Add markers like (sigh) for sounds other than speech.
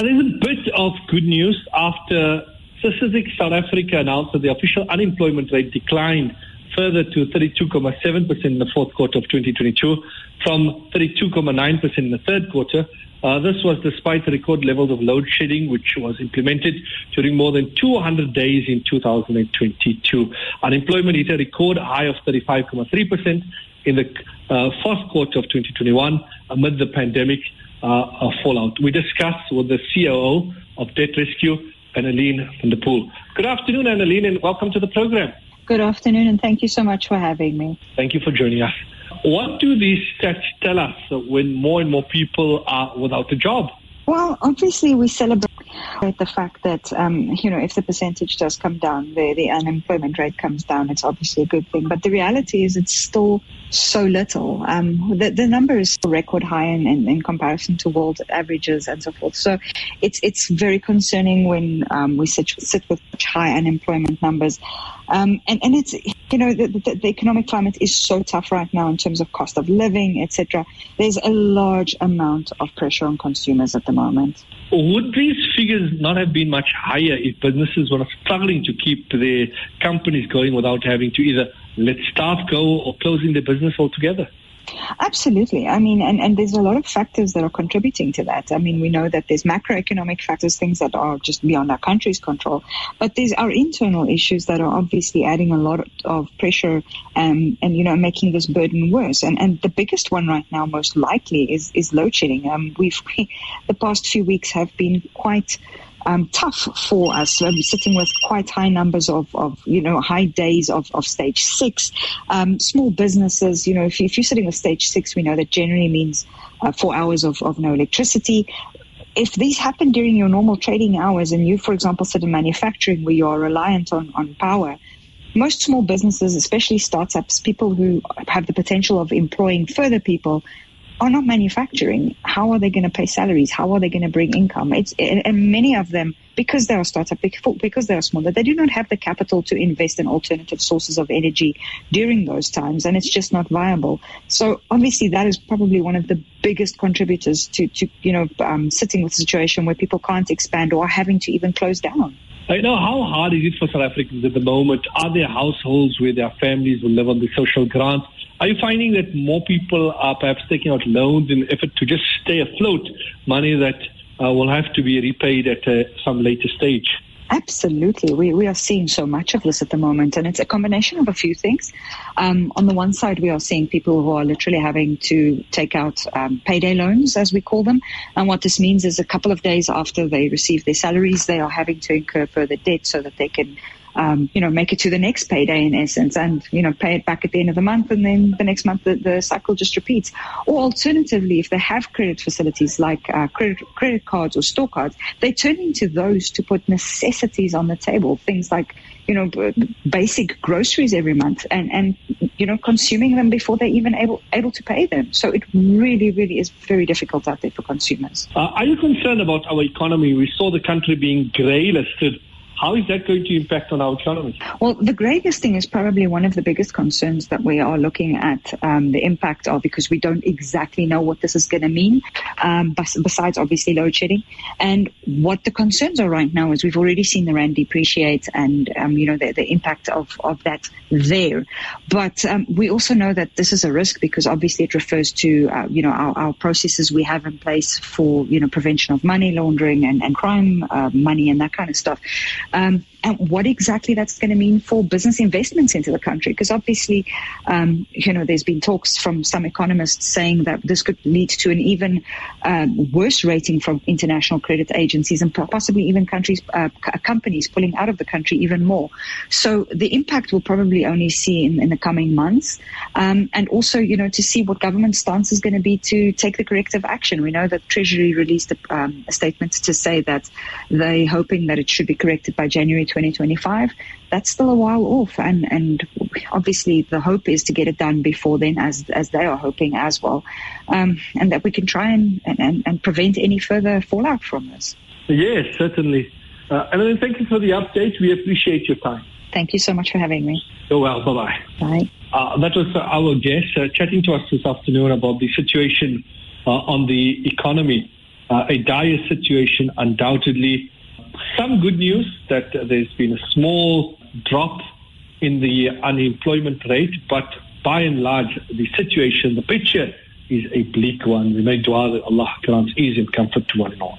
There's a bit of good news after Statistics South Africa announced that the official unemployment rate declined further to 32.7% in the fourth quarter of 2022 from 32.9% in the third quarter. Uh, this was despite the record levels of load shedding, which was implemented during more than 200 days in 2022. Unemployment hit a record high of 35.3% in the uh, fourth quarter of 2021 amid the pandemic uh, fallout. We discussed with the COO of Debt Rescue, Annalene van der Poel. Good afternoon, Annalene, and welcome to the program. Good afternoon, and thank you so much for having me. Thank you for joining us. What do these stats tell us when more and more people are without a job? Well, obviously, we celebrate the fact that, um, you know, if the percentage does come down, the, the unemployment rate comes down, it's obviously a good thing. But the reality is it's still so little. Um, the, the number is record high in, in, in, comparison to world averages and so forth. So it's, it's very concerning when um, we sit, sit with such high unemployment numbers. Um, and, and it's, you know, the, the, the, economic climate is so tough right now in terms of cost of living, etc. There's a large amount of pressure on consumers at the moment. Would these figures not have been much higher if businesses were struggling to keep their companies going without having to either let staff go or closing the business altogether? Absolutely. I mean, and, and there's a lot of factors that are contributing to that. I mean, we know that there's macroeconomic factors, things that are just beyond our country's control, but there's our internal issues that are obviously adding a lot of pressure and, um, and you know, making this burden worse. And, and the biggest one right now, most likely, is, is load shedding. Um, we've, (laughs) the past few weeks have been quite um, tough for us. Um, sitting with quite high numbers of, of you know, high days of, of stage six. Um, small businesses, you know, if, if you're sitting with stage six, we know that generally means uh, four hours of, of no electricity if these happen during your normal trading hours and you, for example, sit in manufacturing where you are reliant on, on power, most small businesses, especially startups, people who have the potential of employing further people, are not manufacturing. How are they going to pay salaries? How are they going to bring income? It's and many of them, because they are startup, because they are smaller, they do not have the capital to invest in alternative sources of energy during those times, and it's just not viable. So obviously, that is probably one of the biggest contributors to, to you know, um, sitting with a situation where people can't expand or are having to even close down. I know how hard is it for South Africans at the moment? Are there households where their families will live on the social grant? Are you finding that more people are perhaps taking out loans in effort to just stay afloat, money that uh, will have to be repaid at uh, some later stage? Absolutely. We, we are seeing so much of this at the moment, and it's a combination of a few things. Um, on the one side, we are seeing people who are literally having to take out um, payday loans, as we call them. And what this means is a couple of days after they receive their salaries, they are having to incur further debt so that they can um, you know, make it to the next payday in essence and, you know, pay it back at the end of the month and then the next month the, the cycle just repeats. Or alternatively, if they have credit facilities like uh, credit, credit cards or store cards, they turn into those to put necessities on the table, things like, you know, basic groceries every month and, and, you know, consuming them before they're even able, able to pay them. So it really, really is very difficult out there for consumers. Uh, are you concerned about our economy? We saw the country being grey listed how is that going to impact on our economy? Well, the grey listing is probably one of the biggest concerns that we are looking at um, the impact of because we don't exactly know what this is going to mean, um, besides obviously load shedding. And what the concerns are right now is we've already seen the rand depreciate and, um, you know, the, the, impact of, of that there. But um, we also know that this is a risk because obviously it refers to, uh, you know, our, our, processes we have in place for, you know, prevention of money laundering and, and crime, uh, money and that kind of stuff um, and what exactly that's going to mean for business investments into the country. Because obviously, um, you know, there's been talks from some economists saying that this could lead to an even um, worse rating from international credit agencies and possibly even countries, uh, companies pulling out of the country even more. So the impact we'll probably only see in, in the coming months. Um, and also, you know, to see what government stance is going to be to take the corrective action. We know that Treasury released a, um, a statement to say that they're hoping that it should be corrected by January 2025, that's still a while off. And, and obviously the hope is to get it done before then, as, as they are hoping as well, um, and that we can try and, and, and prevent any further fallout from this. Yes, certainly. Uh, and thank you for the update. We appreciate your time. Thank you so much for having me. You're well. Bye-bye. Bye. Uh, that was our guest uh, chatting to us this afternoon about the situation uh, on the economy. uh, a dire situation, undoubtedly. Some good news that there's been a small drop in the unemployment rate, but by and large, the situation, the picture is a bleak one. We may dua that Allah grants ease and comfort to one and all.